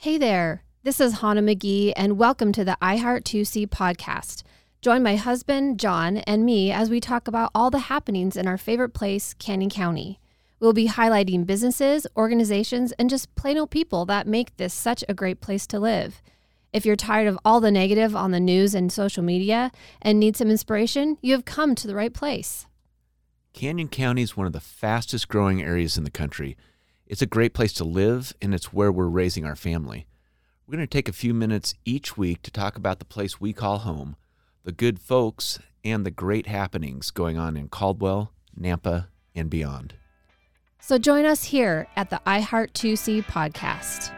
Hey there, this is Hannah McGee, and welcome to the iHeart 2C podcast. Join my husband, John, and me as we talk about all the happenings in our favorite place, Canyon County. We'll be highlighting businesses, organizations, and just plain old people that make this such a great place to live. If you're tired of all the negative on the news and social media and need some inspiration, you have come to the right place. Canyon County is one of the fastest growing areas in the country. It's a great place to live, and it's where we're raising our family. We're going to take a few minutes each week to talk about the place we call home, the good folks, and the great happenings going on in Caldwell, Nampa, and beyond. So join us here at the iHeart 2C podcast.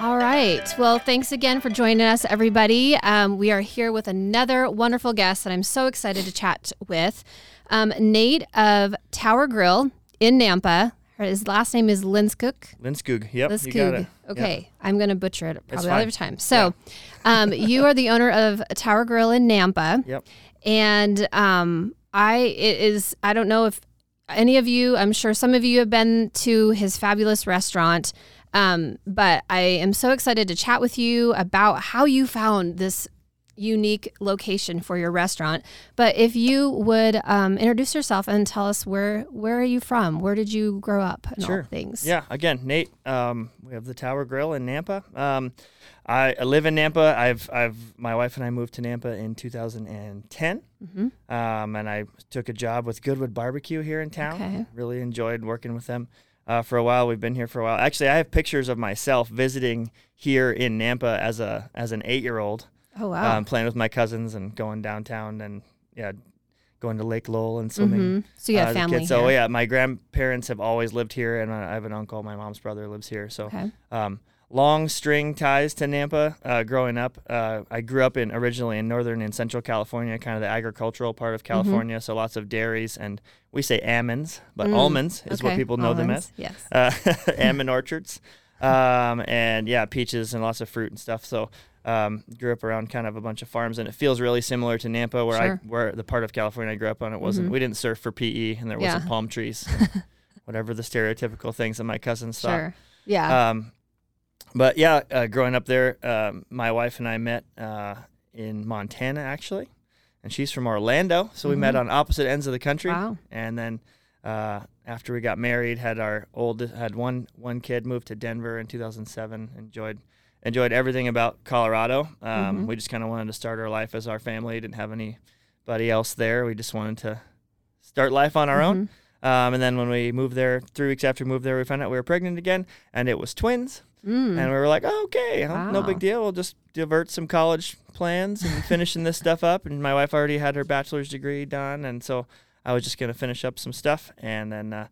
All right. Well, thanks again for joining us, everybody. Um, we are here with another wonderful guest that I'm so excited to chat with. Um, Nate of Tower Grill in Nampa. His last name is Linskog. Linskog. Yep. Linskog. You got it. Okay. Yep. I'm going to butcher it probably all the time. So, um, you are the owner of Tower Grill in Nampa. Yep. And um, I it is I don't know if any of you, I'm sure some of you have been to his fabulous restaurant. Um, but I am so excited to chat with you about how you found this unique location for your restaurant. But if you would um, introduce yourself and tell us where where are you from? Where did you grow up Sure. things? Yeah. Again, Nate. Um, we have the Tower Grill in Nampa. Um, I, I live in Nampa. I've I've my wife and I moved to Nampa in 2010. hmm Um, and I took a job with Goodwood Barbecue here in town. Okay. Really enjoyed working with them uh, for a while. We've been here for a while. Actually, I have pictures of myself visiting here in Nampa as a as an eight year old. Oh wow. um, playing with my cousins and going downtown and yeah, going to Lake Lowell and swimming. Mhm. So you have uh, family. So here. yeah, my grandparents have always lived here, and I have an uncle. My mom's brother lives here. So Okay. um, long string ties to Nampa. Uh, growing up, uh, I grew up in originally in northern and central California, kind of the agricultural part of Mm-hmm. California. So lots of dairies, and we say almonds, but Mm, almonds is what people know them Almonds. as Yes. uh, almond orchards, um, and yeah, peaches and lots of fruit and stuff. So um, grew up around kind of a bunch of farms, and it feels really similar to Nampa, where Sure. I where the part of California I grew up on. It wasn't Mhm. we didn't surf for PE, and there wasn't palm trees, whatever the stereotypical things that my cousins thought. Sure. Yeah. Um, but yeah, uh, growing up there, um, my wife and I met uh, in Montana actually, and she's from Orlando, so we met Mhm. on opposite ends of the country wow. and then uh, after we got married, had our old had one one kid moved to Denver in 2007. Enjoyed enjoyed everything about Colorado. Um, Mhm. We just kind of wanted to start our life as our family. Didn't have anybody else there. We just wanted to start life on our own. Mhm. Um, and then when we moved there, three weeks after we moved there, we found out we were pregnant again, and it was twins. Mm. And we were like, oh, okay, huh, no big deal. We'll just divert some college plans and finishing this stuff up. And my wife already had her bachelor's degree done, and so I was just gonna finish up some stuff, and then uh,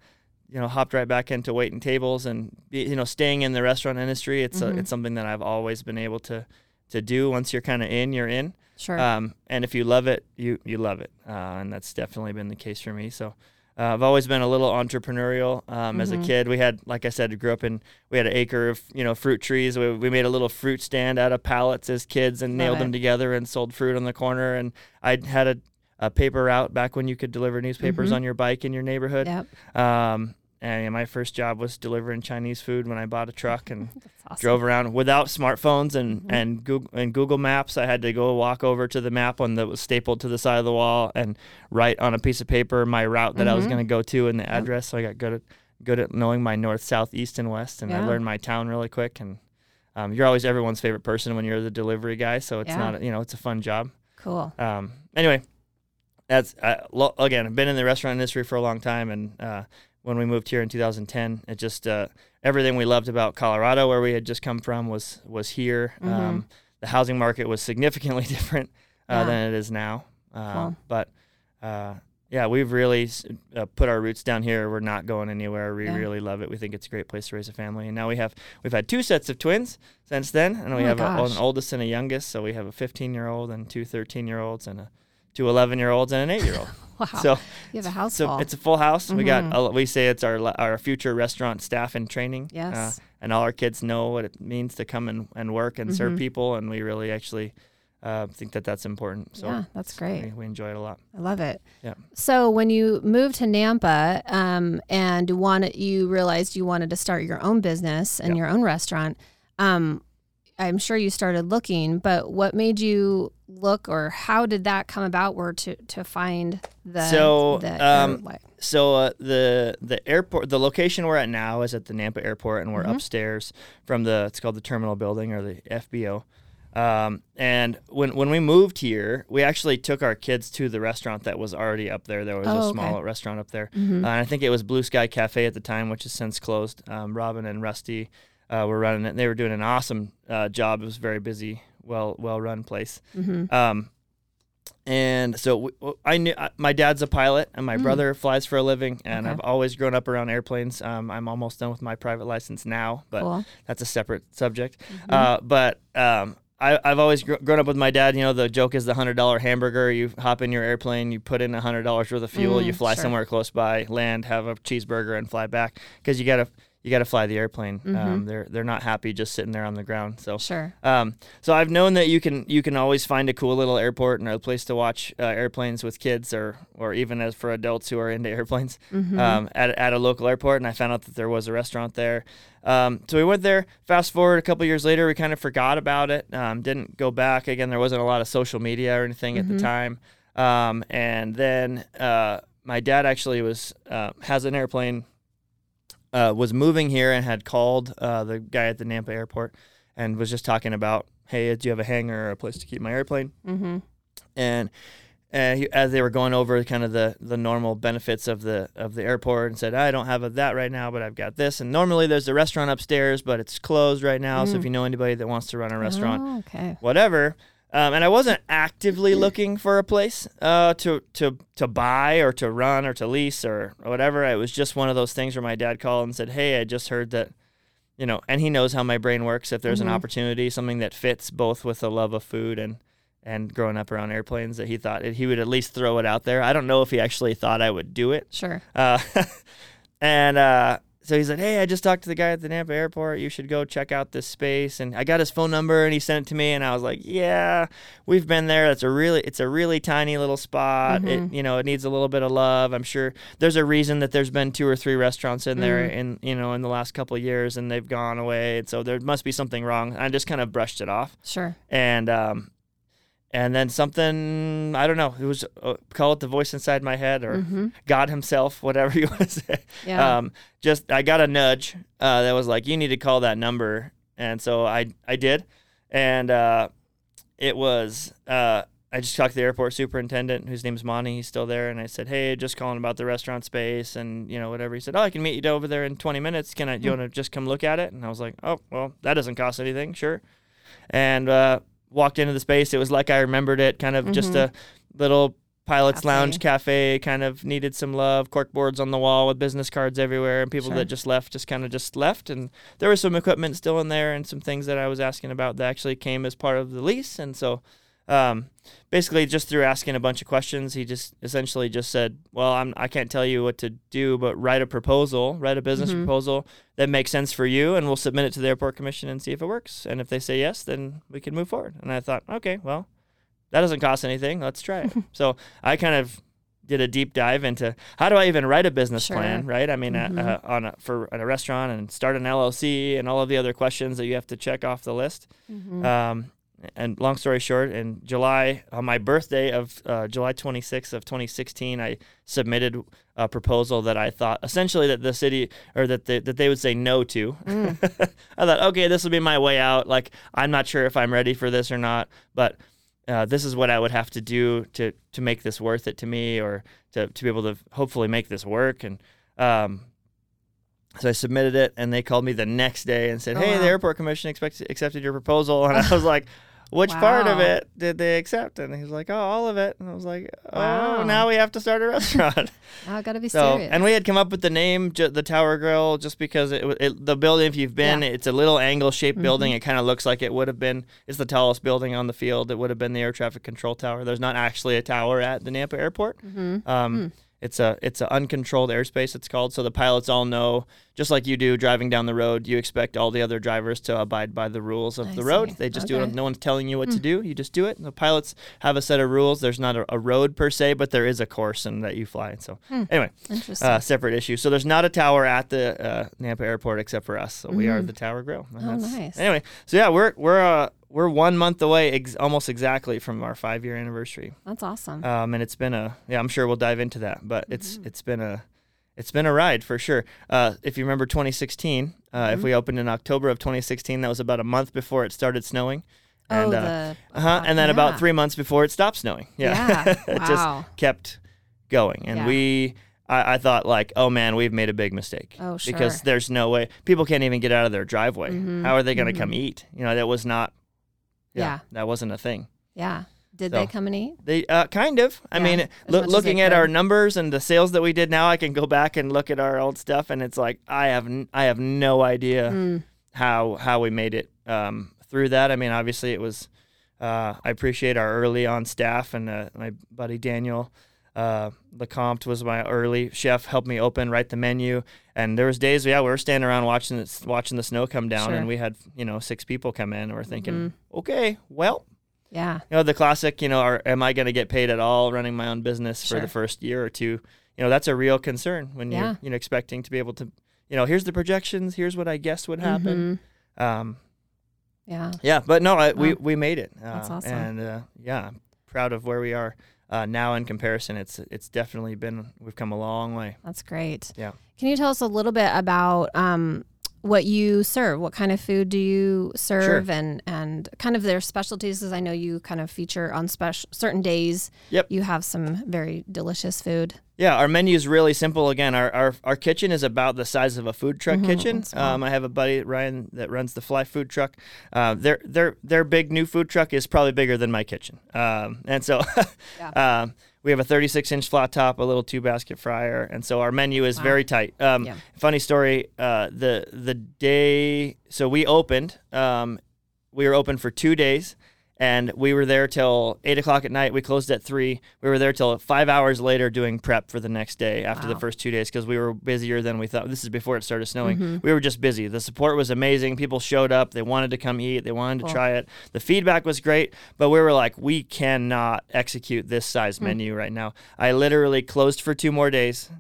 you know hopped right back into waiting tables and you know staying in the restaurant industry. It's Mhm. a, it's something that I've always been able to to do. Once you're kind of in, you're in. Sure. Um, and if you love it, you you love it, uh, and that's definitely been the case for me. So. Uh, I've always been a little entrepreneurial. Um, As a Mhm. kid, we had, like I said, grew up in. We had an acre of you know fruit trees. We, we made a little fruit stand out of pallets as kids and Love nailed it. them together and sold fruit on the corner. And I had a, a paper route back when you could deliver newspapers Mhm. on your bike in your neighborhood. yep. Um, and yeah, my first job was delivering Chinese food when I bought a truck and awesome. drove around without smartphones and Mhm. and Google and Google Maps. I had to go walk over to the map one that was stapled to the side of the wall and write on a piece of paper my route that I was Mhm. going to go to and the Yep. address. So I got good at good at knowing my north, south, east, and west, and I learned my town really quick. And um, you're always everyone's favorite person when you're the delivery guy, so it's Yeah. not you know it's a fun job. Cool. Um, anyway, that's uh, lo- again. I've been in the restaurant industry for a long time, and uh, when we moved here in 2010, it just uh, everything we loved about Colorado, where we had just come from, was was here. Mhm. Um, the housing market was significantly different uh, Yeah. than it is now, uh, Cool. but. Uh, yeah, we've really uh, put our roots down here. We're not going anywhere. We Yeah. really love it. We think it's a great place to raise a family. And now we have we've had two sets of twins since then, and Oh we my have a, an oldest and a youngest. So we have a 15 year old and two 13 year olds and a two 11 year olds and an eight year old. Wow. So you have a house so it's a full house. We got Mhm. we say it's our our future restaurant staff in training. uh, yes. and all our kids know what it means to come and, and work and serve Mhm. people, and we really actually uh, think that that's important. So yeah, that's great. we, we enjoy it a lot. I love it. Yeah. So when you moved to Nampa um, and wanted, you realized you wanted to start your own business and Yeah. your own restaurant, um, I'm sure you started looking. But what made you look, or how did that come about? Where to to find the So, the um. So uh, the the airport, the location we're at now is at the Nampa Airport, and we're Mhm. upstairs from the it's called the terminal building or the FBO. Um, and when when we moved here, we actually took our kids to the restaurant that was already up there. There was Oh, a okay. small restaurant up there, Mhm. uh, and I think it was Blue Sky Cafe at the time, which has since closed. Um, Robin and Rusty uh, were running it. And they were doing an awesome uh, job. It was a very busy, well well run place. Mhm. Um, and so w- I knew uh, my dad's a pilot, and my Mm. brother flies for a living, and Okay. I've always grown up around airplanes. Um, I'm almost done with my private license now, but cool. that's a separate subject. Mhm. Uh, but um, I, I've always gr- grown up with my dad. You know, the joke is the hundred dollar hamburger. You hop in your airplane, you put in a hundred dollars worth of fuel, Mm, you fly sure. somewhere close by, land, have a cheeseburger, and fly back because you gotta you gotta fly the airplane. Um, Mhm. they're they're not happy just sitting there on the ground. So Sure. um, so I've known that you can you can always find a cool little airport and a place to watch uh, airplanes with kids or or even as for adults who are into airplanes Mhm. um, at at a local airport. And I found out that there was a restaurant there. Um, so we went there. Fast forward a couple years later, we kind of forgot about it. Um, didn't go back again. There wasn't a lot of social media or anything at Mhm. the time. Um, and then uh, my dad actually was uh, has an airplane. Uh, was moving here and had called uh, the guy at the Nampa airport and was just talking about, hey, do you have a hangar or a place to keep my airplane? Mhm. And he, as they were going over kind of the, the normal benefits of the of the airport and said, I don't have a, that right now, but I've got this. And normally there's a restaurant upstairs, but it's closed right now. So if Mm. you know anybody that wants to run a restaurant, Oh, okay. whatever. Um, and I wasn't actively looking for a place uh, to to to buy or to run or to lease or whatever. It was just one of those things where my dad called and said, "Hey, I just heard that." You know, and he knows how my brain works. If there's Mhm. an opportunity, something that fits both with the love of food and and growing up around airplanes, that he thought he would at least throw it out there. I don't know if he actually thought I would do it, Sure. uh, and uh, so he said, "Hey, I just talked to the guy at the Nampa airport. You should go check out this space." And I got his phone number, and he sent it to me. And I was like, "Yeah, we've been there. It's a really, it's a really tiny little spot. Mhm. It, you know, it needs a little bit of love. I'm sure there's a reason that there's been two or three restaurants in there Mhm. in, you know, in the last couple of years, and they've gone away. And so there must be something wrong. I just kind of brushed it off Sure. and um, and then something I don't know. It was uh, call it the voice inside my head or hmm God Himself, whatever you want to say. Yeah. Um, just I got a nudge uh, that was like, you need to call that number, and so I I did, and uh, it was uh, I just talked to the airport superintendent, whose name's Monty. He's still there, and I said, hey, just calling about the restaurant space and you know whatever. He said, oh, I can meet you over there in 20 minutes. Can I? You Hmm. want to just come look at it? And I was like, oh, well, that doesn't cost anything, sure. And uh, walked into the space. It was like I remembered it, kind of just Mhm. a little pilot's Cafe. lounge cafe kind of needed some love cork boards on the wall with business cards everywhere and people Sure. that just left just kind of just left and there was some equipment still in there and some things that i was asking about that actually came as part of the lease and so um, basically just through asking a bunch of questions he just essentially just said well I'm, i can't tell you what to do but write a proposal write a business Mhm. proposal that makes sense for you and we'll submit it to the airport commission and see if it works and if they say yes then we can move forward and i thought okay well that doesn't cost anything let's try it so i kind of did a deep dive into how do I even write a business Sure. plan, right? I mean, uh, uh, on a, for at a restaurant and start an LLC and all of the other questions that you have to check off the list. Mhm. Um, and long story short, in July, on my birthday of uh, July 26th of 2016, I submitted a proposal that I thought essentially that the city or that they, that they would say no to. Mm. I thought, okay, this will be my way out. Like, I'm not sure if I'm ready for this or not, but uh, this is what I would have to do to to make this worth it to me, or to to be able to hopefully make this work. And um, so I submitted it, and they called me the next day and said, Oh, "Hey, wow. the airport commission expect, accepted your proposal." And I was like. Which part of it did they accept? And he was like, "Oh, all of it." And I was like, "Oh, Wow. now we have to start a restaurant." Now I got to be So, serious. and we had come up with the name, ju- the Tower Grill, just because it, it the building. If you've been, Yeah. it's a little angle-shaped Mhm. building. It kind of looks like it would have been. It's the tallest building on the field. It would have been the air traffic control tower. There's not actually a tower at the Nampa Airport. Mhm. Um, It's a it's an uncontrolled airspace. It's called. So the pilots all know, just like you do driving down the road. You expect all the other drivers to abide by the rules of I the road. They just do it. No one's telling you what to do. You just do it. The pilots have a set of rules. There's not a, a road per se, but there is a course and that you fly. So anyway, Interesting. uh, separate issue. So there's not a tower at the uh, Nampa Airport except for us. So we are the Tower Grill. Oh, nice. Anyway, so yeah, we're we're uh, we're one month away, ex- almost exactly from our five year anniversary. That's awesome. Um, and it's been a yeah, I'm sure we'll dive into that, but it's Mm-hmm. it's been a it's been a ride for sure. Uh, if you remember 2016, uh, Mm-hmm. if we opened in October of 2016, that was about a month before it started snowing. oh, And, uh, the uh-huh, and then yeah. about three months before it stopped snowing. Yeah, Yeah. it just kept going, and Yeah. we. I, I thought like, oh man, we've made a big mistake. Oh, Because sure. Mm-hmm. there's no way people can't even get out of their driveway. How are they going to come eat? You know, that was not. Yeah. that wasn't a thing. Yeah. Did So- they come and eat? They uh, kind of. I Yeah, mean, as loo- much as looking at our numbers and the sales that we did now, I can go back and look at our old stuff, and it's like I have n- I have no idea Mm. how how we made it um, through that. I mean, obviously it was. Uh, I appreciate our early on staff and uh, my buddy Daniel. Uh, Lecomte was my early chef, helped me open, write the menu, and there was days, yeah, we were standing around watching it, watching the snow come down, Sure. and we had you know six people come in, and we're thinking, okay, well, Yeah. you know the classic you know are, am i going to get paid at all running my own business for the first year or two you know that's a real concern when Yeah. you're you know expecting to be able to you know here's the projections here's what i guess would happen Mhm. um Yeah. yeah but no I, we we made it uh, That's awesome. and uh, yeah i'm proud of where we are uh, now in comparison it's it's definitely been we've come a long way That's great. Yeah. Can you tell us a little bit about um, what you serve? What kind of food do you serve, and and kind of their specialties? Because I know you kind of feature on special certain days. Yep. You have some very delicious food. Yeah, our menu is really simple. Again, our, our, our kitchen is about the size of a food truck Mhm, kitchen. Um, I have a buddy Ryan that runs the Fly Food Truck. Uh, their their their big new food truck is probably bigger than my kitchen. Um, and so um, we have a 36 inch flat top, a little two basket fryer, and so our menu is Wow. very tight. Um, Yeah. Funny story: uh, the the day so we opened, um, we were open for two days. And we were there till eight o'clock at night. We closed at three. We were there till five hours later doing prep for the next day after the first two days because we were busier than we thought. This is before it started snowing. Mm-hmm. We were just busy. The support was amazing. People showed up. They wanted to come eat. They wanted Cool. to try it. The feedback was great, but we were like, we cannot execute this size Hmm. menu right now. I literally closed for two more days.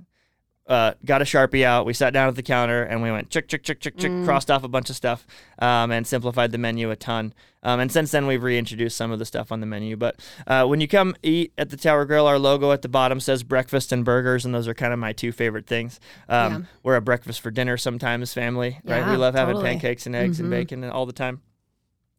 Uh, got a sharpie out. We sat down at the counter and we went chick, chick, chick, chick, chick, Mm. crossed off a bunch of stuff, um, and simplified the menu a ton. Um, and since then, we've reintroduced some of the stuff on the menu. But uh, when you come eat at the Tower Grill, our logo at the bottom says breakfast and burgers, and those are kind of my two favorite things. Um, Yeah. We're a breakfast for dinner sometimes, family, right? We love having totally. pancakes and eggs Mhm. and bacon all the time.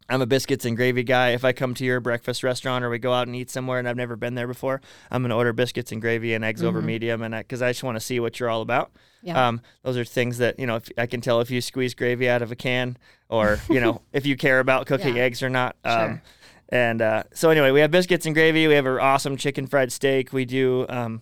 I'm a biscuits and gravy guy. If I come to your breakfast restaurant or we go out and eat somewhere and I've never been there before, I'm going to order biscuits and gravy and eggs over Mhm. medium, and because I, just want to see what you're all about. Yeah. Um, those are things that you know. If, I can tell if you squeeze gravy out of a can, or you know, if you care about cooking Yeah. eggs or not. Um, Sure. And uh, so anyway, we have biscuits and gravy. We have an awesome chicken fried steak. We do um,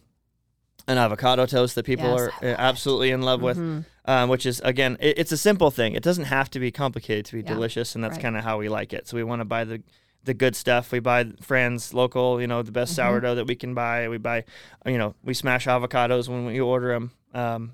an avocado toast that people Yes, are it. absolutely in love with. Mhm. Um, which is again, it, it's a simple thing. It doesn't have to be complicated to be Yeah. delicious, and that's Right. kind of how we like it. So we want to buy the the good stuff. We buy friends local, you know, the best Mhm. sourdough that we can buy. We buy, you know, we smash avocados when we order them. Um,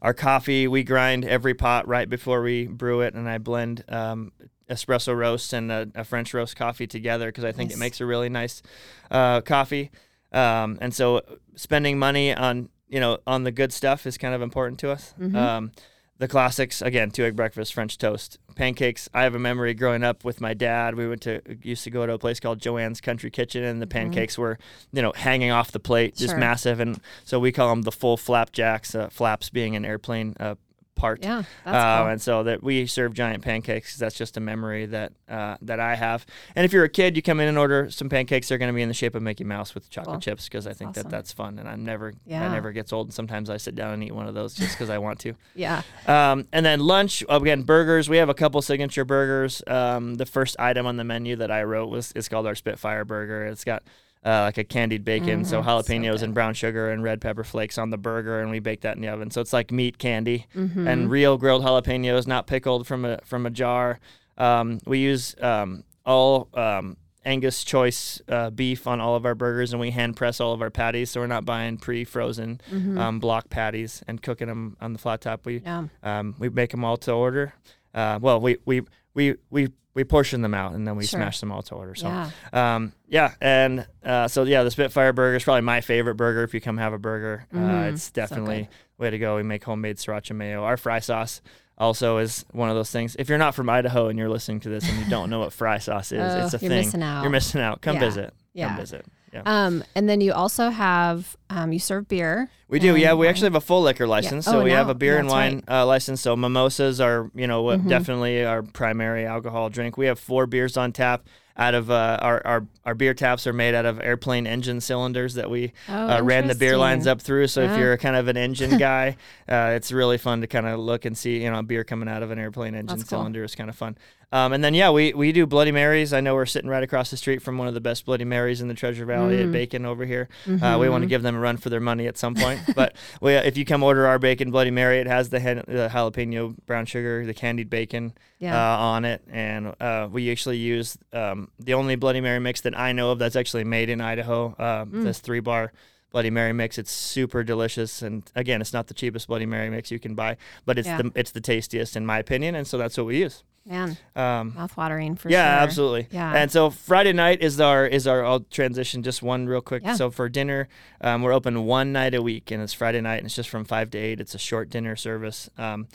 our coffee, we grind every pot right before we brew it, and I blend um, espresso roast and a, a French roast coffee together because I think Nice. it makes a really nice uh, coffee. Um, and so, spending money on you know on the good stuff is kind of important to us. Mhm. Um, the classics again: two egg breakfast, French toast, pancakes. I have a memory growing up with my dad. We went to used to go to a place called Joanne's Country Kitchen, and the pancakes were you know hanging off the plate, just Mm-hmm. Sure. massive. And so we call them the full flapjacks. Uh, flaps being an airplane uh, part. Yeah. That's Uh, cool. And so that we serve giant pancakes. 'cause That's just a memory that uh, that I have. And if you're a kid, you come in and order some pancakes. They're going to be in the shape of Mickey Mouse with chocolate Cool. chips because I think awesome. that that's fun. And I'm never Yeah. that never gets old. And sometimes I sit down and eat one of those just because I want to. Yeah. Um, and then lunch again, burgers. We have a couple signature burgers. Um, the first item on the menu that I wrote was it's called our Spitfire burger. It's got uh, like a candied bacon, so Mhm, so jalapenos good. and brown sugar and red pepper flakes on the burger, and we bake that in the oven. So it's like meat candy Mhm. and real grilled jalapenos, not pickled from a from a jar. Um, we use um, all um, Angus choice uh, beef on all of our burgers, and we hand press all of our patties. So we're not buying pre-frozen Mhm. um, block patties and cooking them on the flat top. We yeah. um, we make them all to order. Uh, well, we we we we we portion them out and then we Sure. smash them all to order. So yeah. um, yeah, and uh, so yeah, the Spitfire burger is probably my favorite burger. If you come have a burger, uh, Mhm. it's So definitely way to go. We make homemade sriracha mayo. Our fry sauce also is one of those things. If you're not from Idaho and you're listening to this and you don't know what fry sauce is, Oh, it's a you're thing. missing out. You're missing out. Come Yeah. visit. Yeah. Come visit. Yeah. Um, and then you also have um, you serve beer. We do, yeah. We wine. actually have a full liquor license, Oh, so we have a beer yeah, and wine uh, license. So mimosas are, you know, what Mhm. definitely our primary alcohol drink. We have four beers on tap. Out of uh, our, our our beer taps are made out of airplane engine cylinders that we Oh, uh, ran the beer lines up through. So Yeah. if you're kind of an engine guy, uh, it's really fun to kind of look and see, you know, beer coming out of an airplane engine That's cool. cylinder is kind of fun. Um, and then yeah, we we do Bloody Marys. I know we're sitting right across the street from one of the best Bloody Marys in the Treasure Valley at Mm. Bacon over here. Uh, we want to Mhm. give them a run for their money at some point. but we, if you come order our bacon Bloody Mary, it has the, hen- the jalapeno brown sugar, the candied bacon Yeah. uh, on it, and uh, we actually use um, the only Bloody Mary mix that I know of that's actually made in Idaho. Uh, Mm. This three bar Bloody Mary mix. It's super delicious, and again, it's not the cheapest Bloody Mary mix you can buy, but it's Yeah. the it's the tastiest in my opinion, and so that's what we use. Man, Um, mouth-watering for yeah, sure. absolutely. Yeah. And so Friday night is our is our I'll transition just one real quick. Yeah. So for dinner, um, we're open one night a week, and it's Friday night, and it's just from five to eight. It's a short dinner service. Um,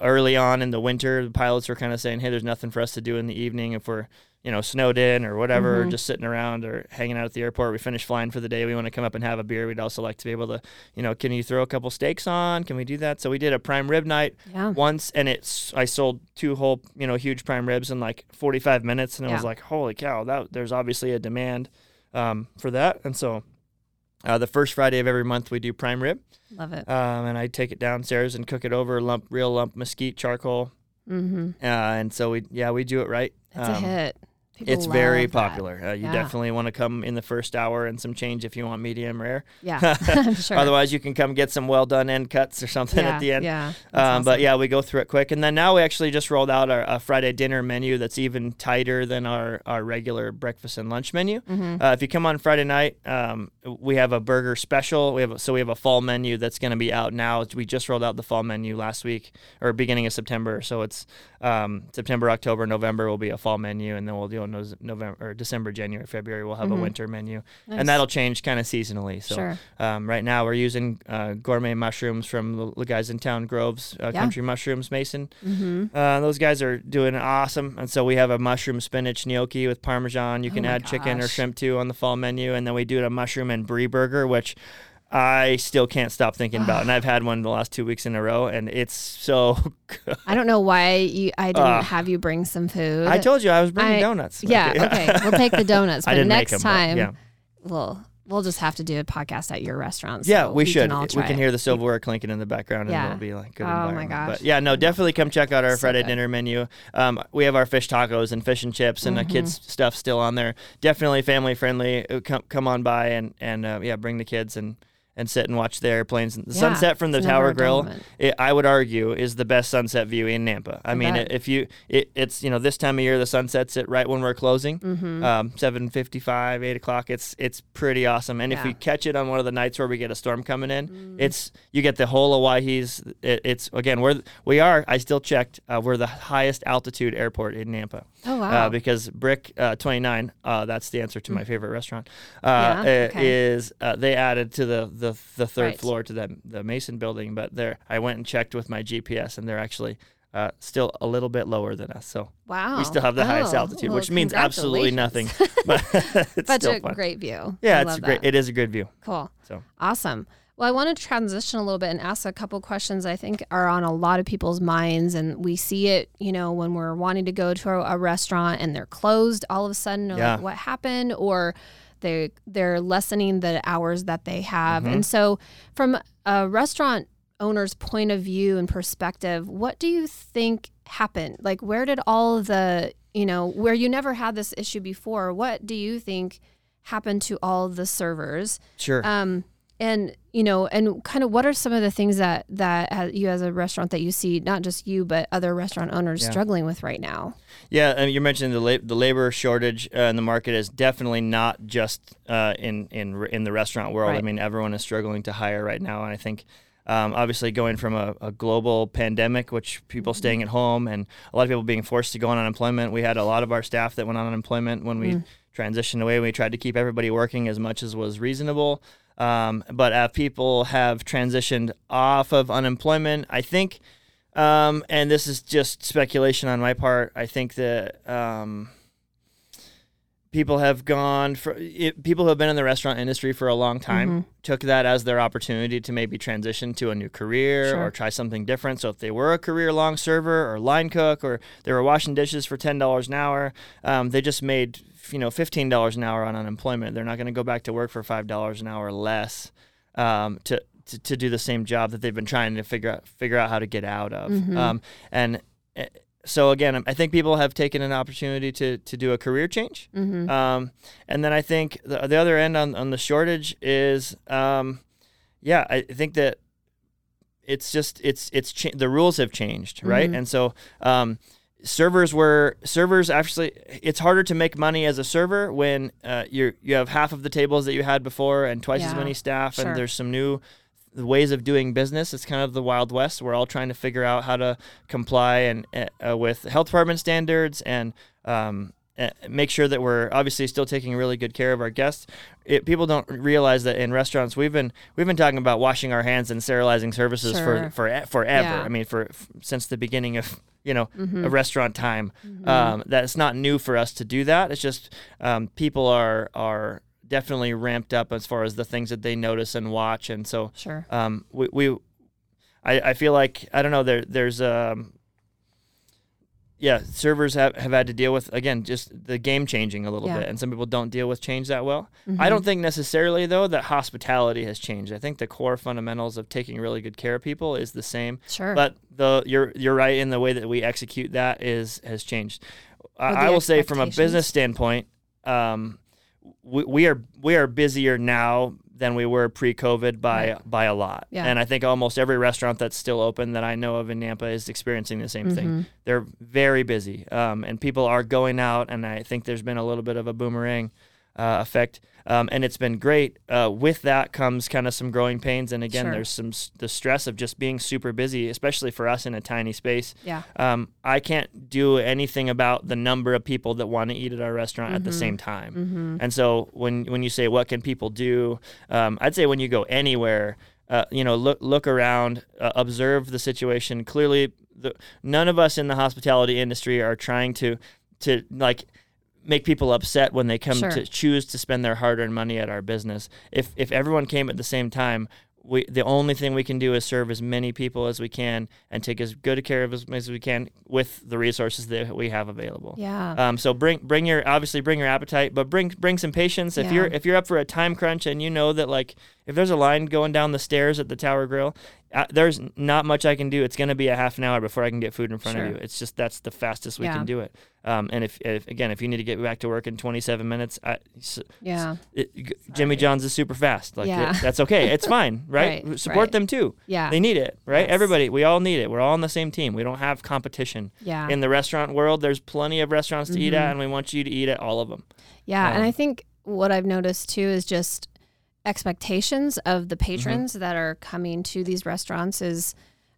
early on in the winter, the pilots were kind of saying, "Hey, there's nothing for us to do in the evening if we're you know snowed in or whatever, Mhm. just sitting around or hanging out at the airport. We finish flying for the day. We want to come up and have a beer. We'd also like to be able to, you know, can you throw a couple steaks on? Can we do that? So we did a prime rib night Yeah. once and it's I sold two whole you know huge prime ribs in like 45 minutes and I was like holy cow that there's obviously a demand um, for that and so uh, the first Friday of every month we do prime rib Love it. um, and I take it downstairs and cook it over lump real lump mesquite charcoal Mm-hmm. uh, and so we yeah we do it right It's a Um, hit. People it's very popular uh, you Yeah. definitely want to come in the first hour and some change if you want medium rare Yeah, I'm sure. otherwise you can come get some well done end cuts or something yeah, at the end Yeah. um, But yeah, we go through it quick, and then now we actually just rolled out our, a Friday dinner menu that's even tighter than our, our regular breakfast and lunch menu. Mhm. Uh, if you come on Friday night, um, we have a burger special. We have a, so we have a fall menu that's going to be out now. We just rolled out the fall menu last week or beginning of September. So it's um, September, October, November will be a fall menu, and then we'll do no- November or December, January, February. We'll have Mhm. a winter menu, Nice. and that'll change kind of seasonally. So sure. um, right now, we're using uh, gourmet mushrooms from the, the guys in town, Groves uh, Yeah. Country Mushrooms Mason. Mm-hmm. Uh, those guys are doing awesome, and so we have a mushroom spinach gnocchi with parmesan. You Oh can my add chicken or shrimp too on the fall menu, and then we do a mushroom and brie burger, which I still can't stop thinking about. It. And I've had one the last two weeks in a row, and it's so good. I don't know why you. I didn't Uh, have you bring some food. I told you I was bringing I- donuts. Yeah. Okay. We'll take the donuts, I but didn't next make them. time yeah, we'll we'll just have to do a podcast at your restaurant. yeah, so we should. Can we can hear the silverware clinking in the background, and Yeah. it'll be like good Oh my gosh. But yeah, no, definitely come check out our So Friday good. dinner menu. Um, we have our fish tacos and fish and chips and Mhm. the kids stuff still on there. Definitely family friendly. Uh, Come come on by and and uh, yeah, bring the kids and. And sit and watch the airplanes. The Yeah, sunset from the Tower Grill, it, I would argue, is the best sunset view in Nampa. I I mean, bet. if you, it, it's you know this time of year the sun sets it right when we're closing, Mhm. um, seven fifty-five, eight o'clock. It's it's pretty awesome. And if Yeah. Mm. we catch it on one of the nights where we get a storm coming in, it's you get the whole of Waihe's. It, it's again we're we are. I still checked. Uh, we're the highest altitude airport in Nampa Oh wow. uh, because Brick uh, Twenty Nine. Uh, that's the answer to my favorite restaurant. Uh, Yeah, okay. Is uh, they added to the the, the third Right. floor to the the Mason building, but there I went and checked with my GPS, and they're actually. Uh, still a little bit lower than us, so wow. we still have the highest Oh, altitude, well, which means absolutely nothing. But it's Such a fun. great view. Yeah, I it's great. that. It is a good view. Cool. So. Awesome. Well, I want to transition a little bit and ask a couple questions I think are on a lot of people's minds. And we see it, you know, when we're wanting to go to a, a restaurant and they're closed all of a sudden, or Yeah. like, what happened? Or they, they're lessening the hours that they have. Mhm. And so, from a restaurant owner's point of view and perspective, what do you think happened? Like, where did all the, you know, where you never had this issue before, what do you think happened to all the servers? Sure. Um, And you know, and kind of what are some of the things that that you as a restaurant that you see, not just you but other restaurant owners Yeah. struggling with right now? Yeah, and you mentioned the the labor shortage uh, in the market is definitely not just uh, in in in the restaurant world. I mean, everyone is struggling to hire right now, and I think. Um, obviously, going from a, a global pandemic, which people Mm-hmm. staying at home, and a lot of people being forced to go on unemployment. We had a lot of our staff that went on unemployment when we Mm. transitioned away. We tried to keep everybody working as much as was reasonable. Um, but as people have transitioned off of unemployment, I think, um, and this is just speculation on my part, I think that um, people have gone for it, people who have been in the restaurant industry for a long time Mhm. took that as their opportunity to maybe transition to a new career Sure. or try something different. So if they were a career long server or line cook or they were washing dishes for ten dollars an hour, um, they just made you know fifteen dollars an hour on unemployment. They're not going to go back to work for five dollars an hour less um, to, to to do the same job that they've been trying to figure out figure out how to get out of. Mhm. Um, and uh, so again, I think people have taken an opportunity to to do a career change. Mm-hmm. Um, and then I think the, the other end on, on the shortage is, um, yeah, I think that it's just it's it's cha- the rules have changed, right? Mhm. And so um, servers were servers actually it's harder to make money as a server when uh, you you have half of the tables that you had before and twice as many staff, sure. and there's some new ways of doing business. It's kind of the wild west. We're all trying to figure out how to comply and uh, with health department standards and um, make sure that we're obviously still taking really good care of our guests. It, people don't realize that in restaurants we've been we've been talking about washing our hands and sterilizing services Sure. for for forever. Yeah. I mean, for f- since the beginning of you know Mhm. of restaurant time. Mhm. Um, that it's not new for us to do that. It's just um, people are are definitely ramped up as far as the things that they notice and watch, and so sure. um, we, we I, I feel like I don't know there there's um yeah servers have, have had to deal with again just the game changing a little Yeah. bit and some people don't deal with change that well I Mhm. don't think necessarily though that hospitality has changed I think the core fundamentals of taking really good care of people is the same Sure. but the you're you're right in the way that we execute that is has changed I, I will say from a business standpoint um we, we are we are busier now than we were pre-COVID by Right. by a lot. Yeah. And I think almost every restaurant that's still open that I know of in Nampa is experiencing the same thing. Mhm. They're very busy, um, and people are going out. And I think there's been a little bit of a boomerang uh, effect, um, and it's been great. Uh, with that comes kind of some growing pains, and again, Sure. there's some s- the stress of just being super busy, especially for us in a tiny space. Yeah. Um, I can't do anything about the number of people that want to eat at our restaurant at the Mhm. same time. Mm-hmm. And so when when you say what can people do, um, I'd say when you go anywhere, uh, you know, look look around, uh, observe the situation. Clearly, the, none of us in the hospitality industry are trying to to like make people upset when they come Sure. to choose to spend their hard-earned money at our business. If if everyone came at the same time, we the only thing we can do is serve as many people as we can and take as good a care of as, many as we can with the resources that we have available. Yeah. Um, so bring bring your obviously bring your appetite, but bring bring some patience. If Yeah. you're if you're up for a time crunch and you know that like if there's a line going down the stairs at the Tower Grill, uh, there's not much I can do. It's going to be a half an hour before I can get food in front Sure. of you. It's just that's the fastest we Yeah. can do it. Um, and if, if again if you need to get back to work in 27 minutes, I, yeah. it, Jimmy John's is super fast. Like Yeah. it- that's okay. It's fine, right? Right, Support right. them too. Yeah. They need it, right? Yes. Everybody, we all need it. We're all on the same team. We don't have competition yeah. in the restaurant world. There's plenty of restaurants to eat Mhm. at, and we want you to eat at all of them. Yeah, and Um, I think what I've noticed too is just expectations of the patrons Mm-hmm. that are coming to these restaurants is,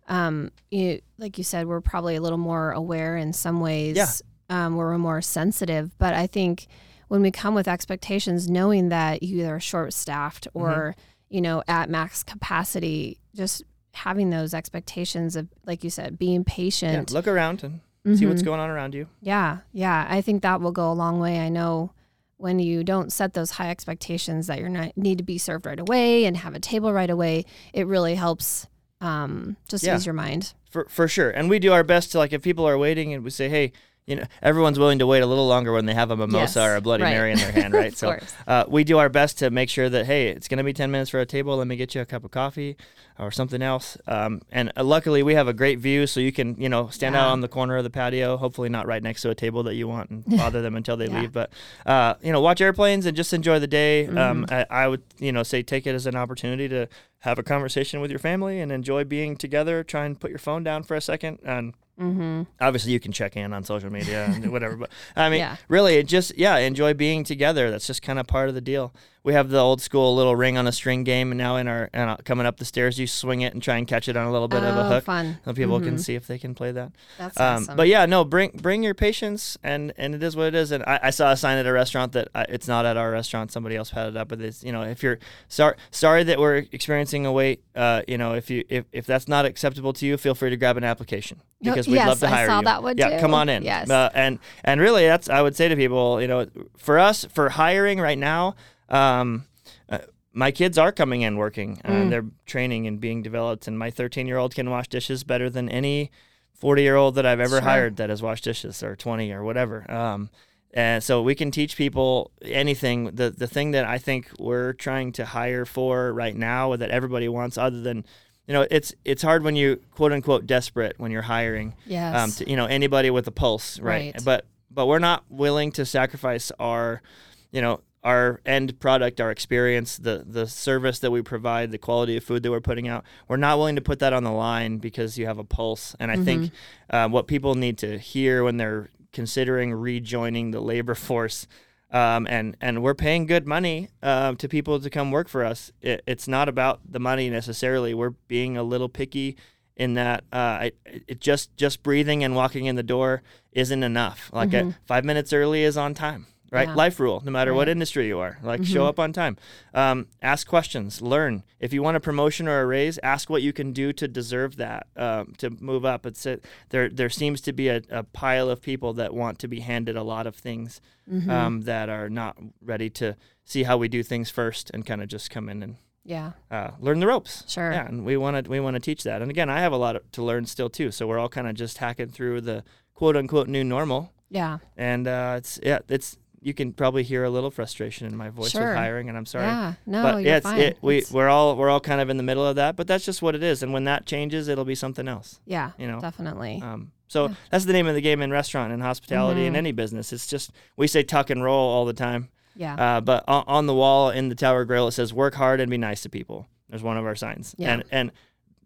um, you like you said, we're probably a little more aware in some ways. Yeah. Um, where we're more sensitive, but I think when we come with expectations, knowing that you are short staffed Mm-hmm. or you know at max capacity, just having those expectations of, like you said, being Yeah, patient. look around and see what's Mhm. going on around you. Yeah, yeah. I think that will go a long way. I know when you don't set those high expectations that you're not need to be served right away and have a table right away, it really helps um, just Yeah. ease your mind. For for sure. And we do our best to like if people are waiting and we say, hey, you know, everyone's willing to wait a little longer when they have a mimosa Yes, or a Bloody right. Mary in their hand, right? So uh, we do our best to make sure that hey, it's going to be ten minutes for a table. Let me get you a cup of coffee or something else. Um, and uh, luckily, we have a great view, so you can you know stand out on the corner of the patio. Hopefully, not right next to a table that you want and bother them until they Yeah. leave. But uh, you know, watch airplanes and just enjoy the day. Um, Mm-hmm. I, I would you know say take it as an opportunity to have a conversation with your family and enjoy being together. Try and put your phone down for a second and Mm-hmm. obviously you can check in on social media and whatever but i mean Yeah. really it just yeah enjoy being together that's just kind of part of the deal we have the old school little ring on a string game and now in our and, uh, coming up the stairs you swing it and try and catch it on a little bit of a Oh, hook fun. so people Mhm. can see if they can play that That's um, awesome. but yeah no bring bring your patience and and it is what it is and i, I saw a sign at a restaurant that uh, it's not at our restaurant somebody else had it up but it's you know if you're sorry sorry that we're experiencing a wait uh, you know if you if, if that's not acceptable to you feel free to grab an application No, because we'd yes, love to hire you. I saw you that one yeah too. come on in Yes. uh, and and really that's i would say to people you know for us for hiring right now um, uh, my kids are coming in working Mm. and they're training and being developed and my 13 year old can wash dishes better than any 40 year old that i've ever Sure. hired that has washed dishes or 20 or whatever um, and so we can teach people anything the the thing that i think we're trying to hire for right now that everybody wants other than you know it's it's hard when you quote unquote desperate when you're hiring yes. um, to, you know anybody with a pulse right? Right. but but we're not willing to sacrifice our you know our end product our experience the the service that we provide the quality of food that we're putting out we're not willing to put that on the line because you have a pulse and i think uh, what people need to hear when they're considering rejoining the labor force um, and and we're paying good money um, to people to come work for us. It, it's not about the money necessarily. We're being a little picky in that uh, I, it just just breathing and walking in the door isn't enough. Like uh, five minutes early is on time, right? Yeah. Life rule, no matter what industry you are. Like show up on time. Um, ask questions. Learn. If you want a promotion or a raise, ask what you can do to deserve that um, to move up. It's a, there. There seems to be a, a pile of people that want to be handed a lot of things Mm-hmm. um, that are not ready to see how we do things first and kind of just come in and yeah. uh, learn the ropes. Sure. Yeah, and we want to we want to teach that. And again, I have a lot to learn still too. So we're all kind of just hacking through the quote unquote new normal. Yeah. And uh, it's yeah, it's you can probably hear a little frustration in my voice Sure. with hiring, and I'm sorry. Yeah. No, but you're yeah, it's, fine. it, we It's- we're all we're all kind of in the middle of that, but that's just what it is. And when that changes, it'll be something else. yeah. you know. Definitely. Um, so Yeah. that's the name of the game in restaurant and hospitality and Mhm. any business. It's just we say tuck and roll all the time. yeah. Uh, but on, on the wall in the Tower Grill, it says "Work hard and be nice to people." There's one of our signs, Yeah. and and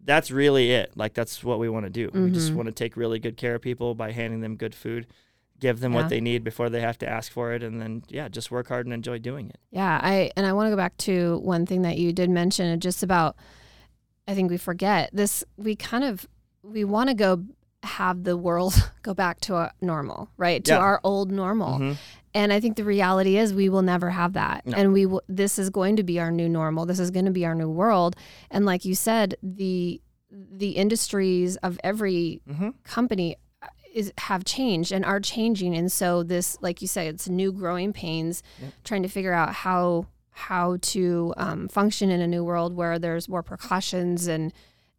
that's really it. Like that's what we want to do. We just Mhm. want to take really good care of people by handing them good food, give them Yeah. what they need before they have to ask for it, and then yeah, just work hard and enjoy doing it. Yeah, I and I want to go back to one thing that you did mention, and just about. I think we forget this. We kind of we want to go have the world go back to a normal, right? To Yeah. our old normal. Mhm. And I think the reality is we will never have that. No. And we will, this is going to be our new normal. This is going to be our new world. And like you said, the the industries of every Mhm. company is have changed and are changing and so this like you said it's new growing pains Yep. trying to figure out how how to um, function in a new world where there's more precautions and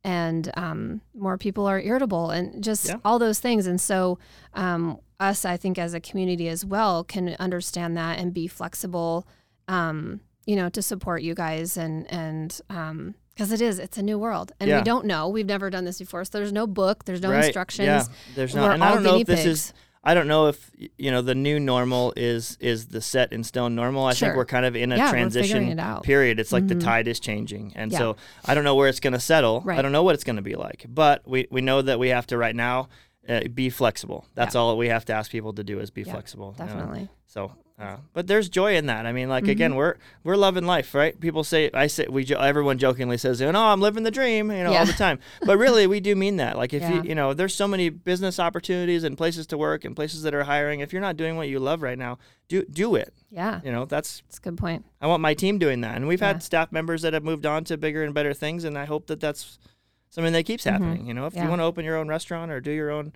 and um, more people are irritable and just Yeah. all those things and so um, us i think as a community as well can understand that and be flexible um, you know to support you guys and and um, because it is it's a new world and Yeah. we don't know we've never done this before so there's no book there's no Right. instructions Yeah, there's We're not, and I don't know if this pigs. is. I don't know if you know the new normal is is the set in stone normal. I Sure. think we're kind of in a Yeah, transition it period. It's like Mhm. the tide is changing, and Yeah. so I don't know where it's going to settle. I don't know what it's going to be like, but we we know that we have to right now uh, be flexible. That's all we have to ask people to do is be Yeah, flexible. you know? definitely So, uh, but there's joy in that. I mean, like Mm-hmm. again, we're we're loving life, right? People say, I say, we jo- everyone jokingly says, you know, I'm living the dream, you know, Yeah. all the time. But really, we do mean that. Like if Yeah. you, you know, there's so many business opportunities and places to work and places that are hiring. If you're not doing what you love right now, do do it. yeah You know, that's that's a good point I want my team doing that. And we've Yeah. had staff members that have moved on to bigger and better things, and I hope that that's something that keeps happening. You know, if Mm-hmm. You want to open your own restaurant or do your own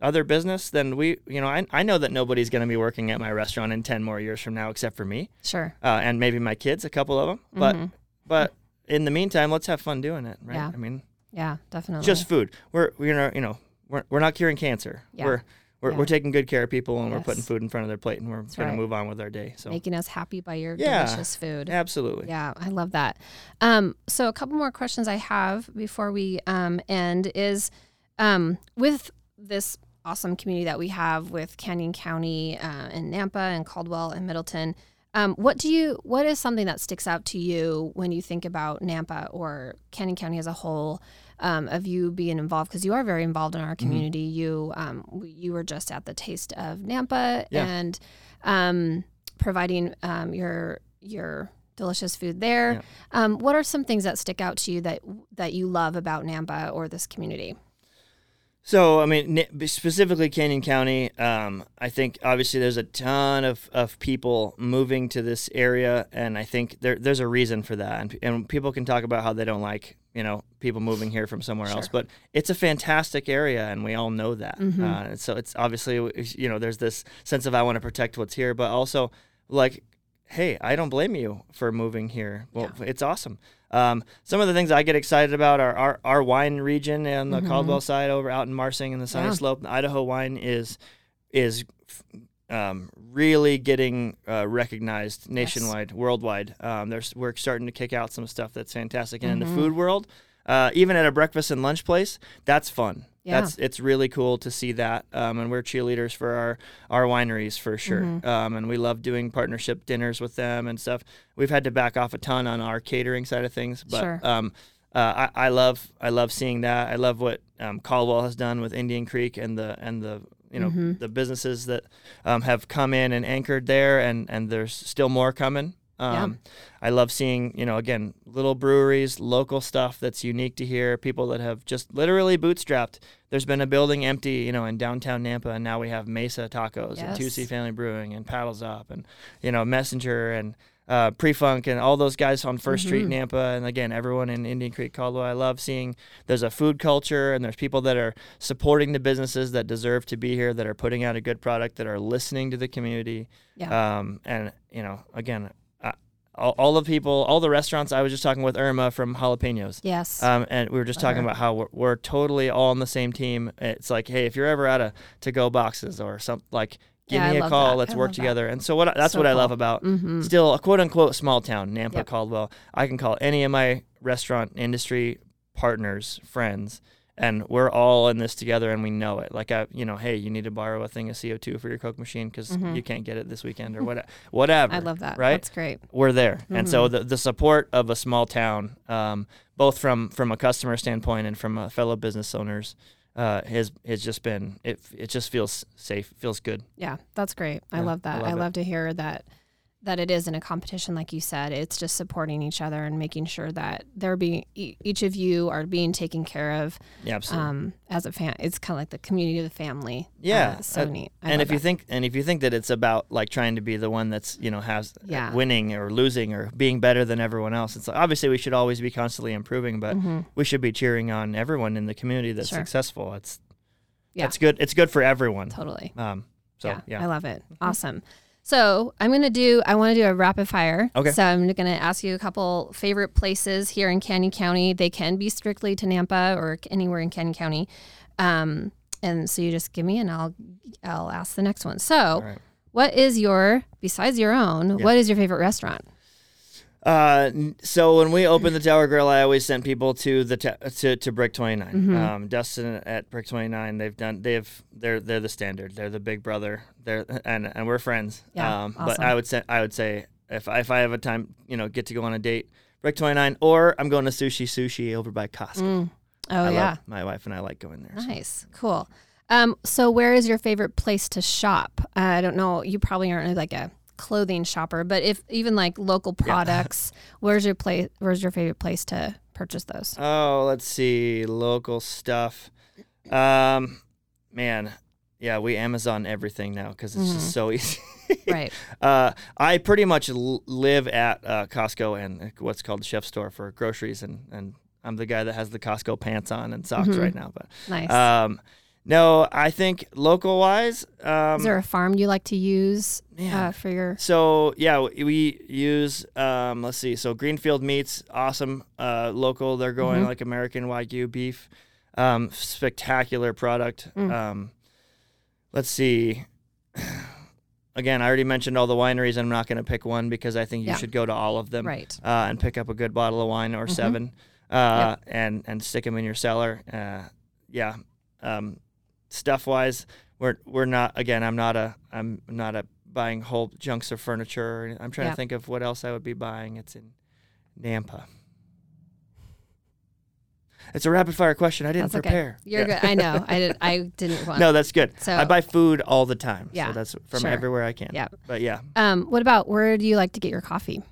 other business, then we, you know, I, I know that nobody's going to be working at my restaurant in 10 more years from now except for me sure uh, and maybe my kids, a couple of them. But Mhm. but in the meantime, let's have fun doing it, right? Yeah. I mean, yeah definitely just food. We're we're not, you know we're, we're not curing cancer. Yeah. We're we're, Yeah. we're taking good care of people and we're putting food in front of their plate and we're going right. to move on with our day. So Making us happy by your Yeah. delicious food. absolutely. Yeah, I love that. Um, so a couple more questions I have before we um, end is um, with this awesome community that we have with Canyon County uh, and Nampa and Caldwell and Middleton. Um, what do you? What is something that sticks out to you when you think about Nampa or Canyon County as a whole? Um, of you being involved because you are very involved in our community. You um, you were just at the Taste of Nampa Yeah. and um, providing um, your your delicious food there. Yeah. Um, what are some things that stick out to you that that you love about Nampa or this community? So, I mean, specifically Canyon County, um, I think obviously there's a ton of, of people moving to this area, and I think there, there's a reason for that. And, and people can talk about how they don't like, you know, people moving here from somewhere else, but it's a fantastic area, and we all know that. Mhm. Uh, so it's obviously, you know, there's this sense of I want to protect what's here, but also like, hey, I don't blame you for moving here. Well, it's awesome. Um, some of the things I get excited about are our, our wine region and the Mhm. Caldwell side over out in Marsing and the Sunny Yeah. Slope. The Idaho wine is is um, really getting uh, recognized nationwide, worldwide. Um, there's we're starting to kick out some stuff that's fantastic, and in Mhm. the food world, uh, even at a breakfast and lunch place, that's fun. Yeah. That's it's really cool to see that, um, and we're cheerleaders for our our wineries for sure. Mhm. Um, and we love doing partnership dinners with them and stuff. We've had to back off a ton on our catering side of things, but Sure. um, uh, I, I love I love seeing that. I love what um, Caldwell has done with Indian Creek and the and the you know Mhm. the businesses that um, have come in and anchored there, and and there's still more coming. Um, I love seeing you know again little breweries, local stuff that's unique to here. People that have just literally bootstrapped. There's been a building empty, you know, in downtown Nampa, and now we have Mesa Tacos and Yes. 2C Family Brewing and Paddles Up and you know Messenger and uh, Prefunk and all those guys on 1st Street Mhm. Nampa, and again everyone in Indian Creek, Caldwell. I love seeing there's a food culture and there's people that are supporting the businesses that deserve to be here, that are putting out a good product, that are listening to the community. Yeah. Um, and you know, again, all, all the people, all the restaurants. I was just talking with Irma from Jalapenos. yes. Um, and we were just talking her. about how we're, we're totally all on the same team. It's like, hey, if you're ever out of to go boxes or something, like, give Yeah, me a call. that. Let's I work love that. together. And so what that's So what I love about mm-hmm. still a quote unquote small town, Nampa, Yep. Caldwell. I can call any of my restaurant industry partners, friends, and we're all in this together and we know it. Like I, you know, hey, you need to borrow a thing of CO2 for your Coke machine because Mhm. you can't get it this weekend or what, whatever. I love that. right? That's great. We're there, and so Mhm. the the support of a small town, um, both from from a customer standpoint and from uh, fellow business owners, uh, has has just been it. It just feels safe, feels good. Yeah, that's great. I Yeah, love I that. love I love to hear that that it isn't a competition like you said. It's just supporting each other and making sure that they're being each of you are being taken care of Yeah, absolutely. um, as a fan. It's kind of like the community of the family. Yeah, Uh, so uh, neat. I and if you that. think and if you think that it's about like trying to be the one that's you know has uh, Yeah. winning or losing or being better than everyone else it's like obviously we should always be constantly improving but Mhm. we should be cheering on everyone in the community that's Sure. successful it's Yeah. it's good it's good for everyone totally. um so yeah, yeah, I love it. Awesome. So I'm gonna do. I want to do a rapid fire. Okay. So I'm gonna ask you a couple favorite places here in Canyon County. They can be strictly to Nampa or anywhere in Canyon County. Um, and so you just give me, and I'll I'll ask the next one. So, right. what is your besides your own? Yeah. What is your favorite restaurant? Uh, so when we opened the Tower Grill, I always sent people to the ta- to, to Brick Twenty Mhm. Um, Dustin at Brick Twenty Nine, they've done they've they're they're the standard. They're the big brother. They're and and we're friends. Yeah, Um, but. I would say I would say if I, if I have a time, you know, get to go on a date, Brick Twenty Nine, or I'm going to Sushi Sushi over by Costco. Mm. Oh I yeah, my wife and I like going there. so. nice, cool. Um, so where is your favorite place to shop? Uh, I don't know. You probably aren't like a clothing shopper, but if even like local Yeah. products, where's your place? Where's your favorite place to purchase those? Oh, let's see, local stuff. Um, man, yeah, we Amazon everything now because it's Mhm. just so easy. right. Uh, I pretty much l- live at uh, Costco and what's called the chef store for groceries, and, and I'm the guy that has the Costco pants on and socks Mhm. right now. But nice. Um, no, I think local wise, um, is there a farm you like to use man. uh, for your? So yeah, we- we use um, let's see. So Greenfield Meats, awesome, uh, local. They're going Mhm. like American Wagyu beef, um, spectacular product. Mm. Um, let's see. Again, I already mentioned all the wineries. I'm not going to pick one because I think you Yeah. should go to all of them Right. uh, and pick up a good bottle of wine or Mhm. 7 uh, and and stick them in your cellar. Uh, yeah, um, stuff wise, we're we're not. Again, I'm not a I'm not a buying whole chunks of furniture. I'm trying Yeah. to think of what else I would be buying. It's in Nampa. It's a rapid fire question. I didn't That's okay. prepare. You're Yeah. good. I know. I did. I didn't want. No, that's good. So- I buy food all the time. Yeah, So that's from sure. everywhere I can. Yeah. But yeah. Um. What about where do you like to get your coffee?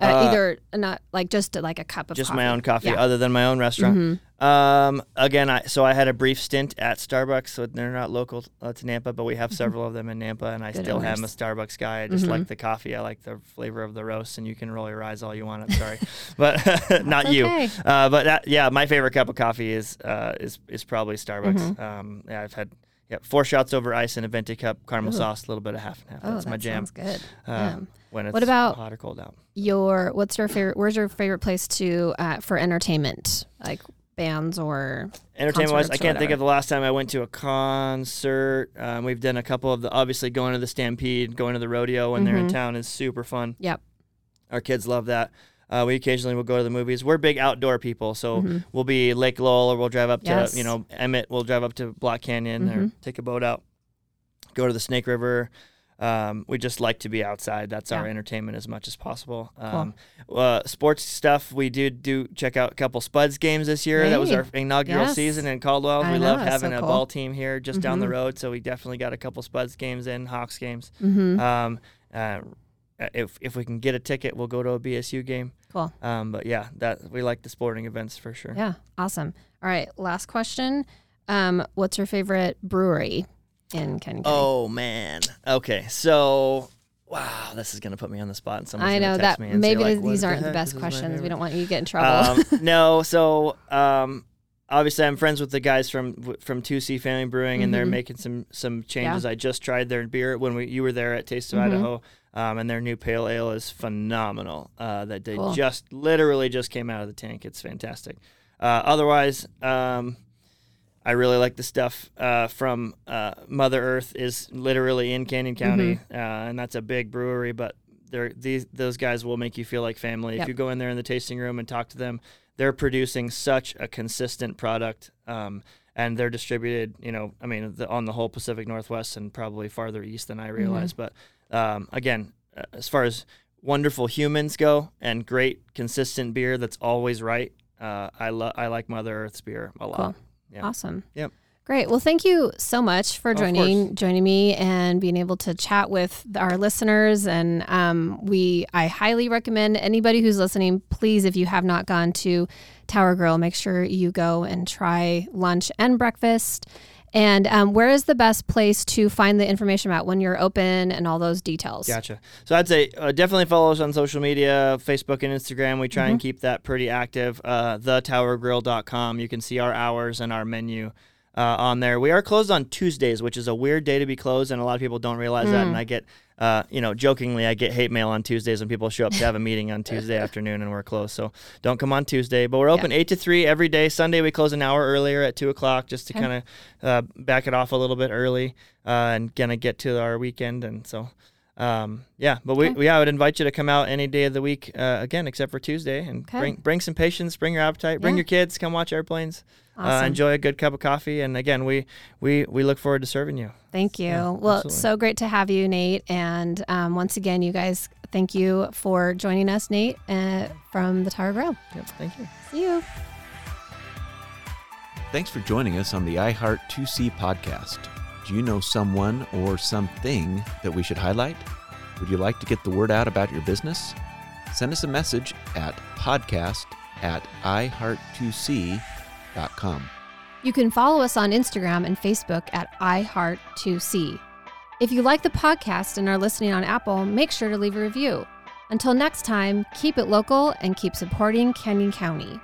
Uh, Uh, either not like just like a cup of Just coffee. my own coffee Yeah. other than my own restaurant. Mhm. Um, again, I so I had a brief stint at Starbucks. So they're not local uh, to Nampa, but we have several of them in Nampa, and I Mm-hmm. Good still am a. Starbucks guy. I just Mhm. like the coffee. I like the flavor of the roast, and you can roll your eyes all you want. I'm sorry, but not you. okay. Uh, but that, yeah, my favorite cup of coffee is uh, is is probably Starbucks. Mhm. Um, yeah, I've had yeah four shots over ice in a venti cup, caramel Ooh. sauce, a little bit of half and half. Oh, That's that my jam. sounds good. Uh, Um, when it's what about- hot or cold out. your what's your favorite? Where's your favorite place to uh, for entertainment, like bands or? Entertainment wise, I can't think of the last time I went to a concert. Um, we've done a couple of the obviously going to the Stampede, going to the rodeo when they're in Mhm. town is super fun. Yep. Our kids love that. Uh, we occasionally will go to the movies. We're big outdoor people, so Mhm. we'll be Lake Lowell or we'll drive up to Yes. you know Emmett. We'll drive up to Black Canyon or Mhm. take a boat out, go to the Snake River. Um, we just like to be outside. That's our entertainment as much as possible. Um, uh, sports stuff, we did do check out a couple Spuds games this year. That was our inaugural Yes. season in Caldwell. I we know, love having so a cool. ball team here just down the Mhm. road, so we definitely got a couple Spuds games in, Hawks games. Mm-hmm. Um, uh, if if we can get a ticket, we'll go to a BSU game. Cool. Um, but yeah, that we like the sporting events for sure. Yeah. Awesome. All right. Last question. Um, what's your favorite brewery in Canyon County? Oh man. Okay, so wow, this is gonna put me on the spot. And someone's I know text that maybe like, these aren't the heck? best This is my questions. We don't want you to get in trouble. Um, no, so um, obviously I'm friends with the guys from from 2C Family Brewing, and they're Mhm. making some some changes. I just tried their beer when we you were there at Taste of Mhm. Idaho, um, and their new pale ale is phenomenal. Uh, that they Cool. just literally just came out of the tank. It's fantastic. Uh, otherwise, um, I really like the stuff uh, from uh, Mother Earth is literally in Canyon County, Mm-hmm. uh, and that's a big brewery. But they're these those guys will make you feel like family Yep. if you go in there in the tasting room and talk to them. They're producing such a consistent product, um, and they're distributed. You know, I mean, the, on the whole Pacific Northwest and probably farther east than I Mm-hmm. realized. But um, again, uh, as far as wonderful humans go and great consistent beer that's always right, uh, I love I like Mother Earth's beer a lot. Cool. Yeah. Awesome. Yep. Great. Well, thank you so much for joining joining me and being able to chat with our listeners. And um, we, I highly recommend anybody who's listening. Please, if you have not gone to Tower Grill, make sure you go and try lunch and breakfast. And um, where is the best place to find the information about when you're open and all those details? Gotcha. So I'd say uh, definitely follow us on social media, Facebook and Instagram. We try and Mm-hmm. keep that pretty active. Uh, thetowergrill.com. You can see our hours and our menu uh, on there. We are closed on Tuesdays, which is a weird day to be closed, and a lot of people don't realize that. Mm. And I get, uh, you know, jokingly, I get hate mail on Tuesdays when people show up to have a meeting on Tuesday afternoon and we're closed. So don't come on Tuesday. But we're open 8 to 3 every day. Sunday, we close an hour earlier at 2 o'clock just to Okay. kind of uh, back it off a little bit early uh, and kind of get to our weekend. And so. Um, yeah, but we, Okay. we, I would invite you to come out any day of the week, uh, again, except for Tuesday and Okay. bring, bring some patience, bring your appetite, bring Yeah. your kids, come watch airplanes, uh, enjoy a good cup of coffee. And again, we, we, we look forward to serving you. Thank you. Yeah, well, absolutely. so great to have you, Nate. And um, once again, you guys, thank you for joining us, Nate, uh, from the Tower Grill. Yep. Thank you. See you. Thanks for joining us on the iHeart 2C podcast. Do you know someone or something that we should highlight? Would you like to get the word out about your business? Send us a message at podcast at iheart2c.com. You can follow us on Instagram and Facebook at iHeart2C. If you like the podcast and are listening on Apple, make sure to leave a review. Until next time, keep it local and keep supporting Canyon County.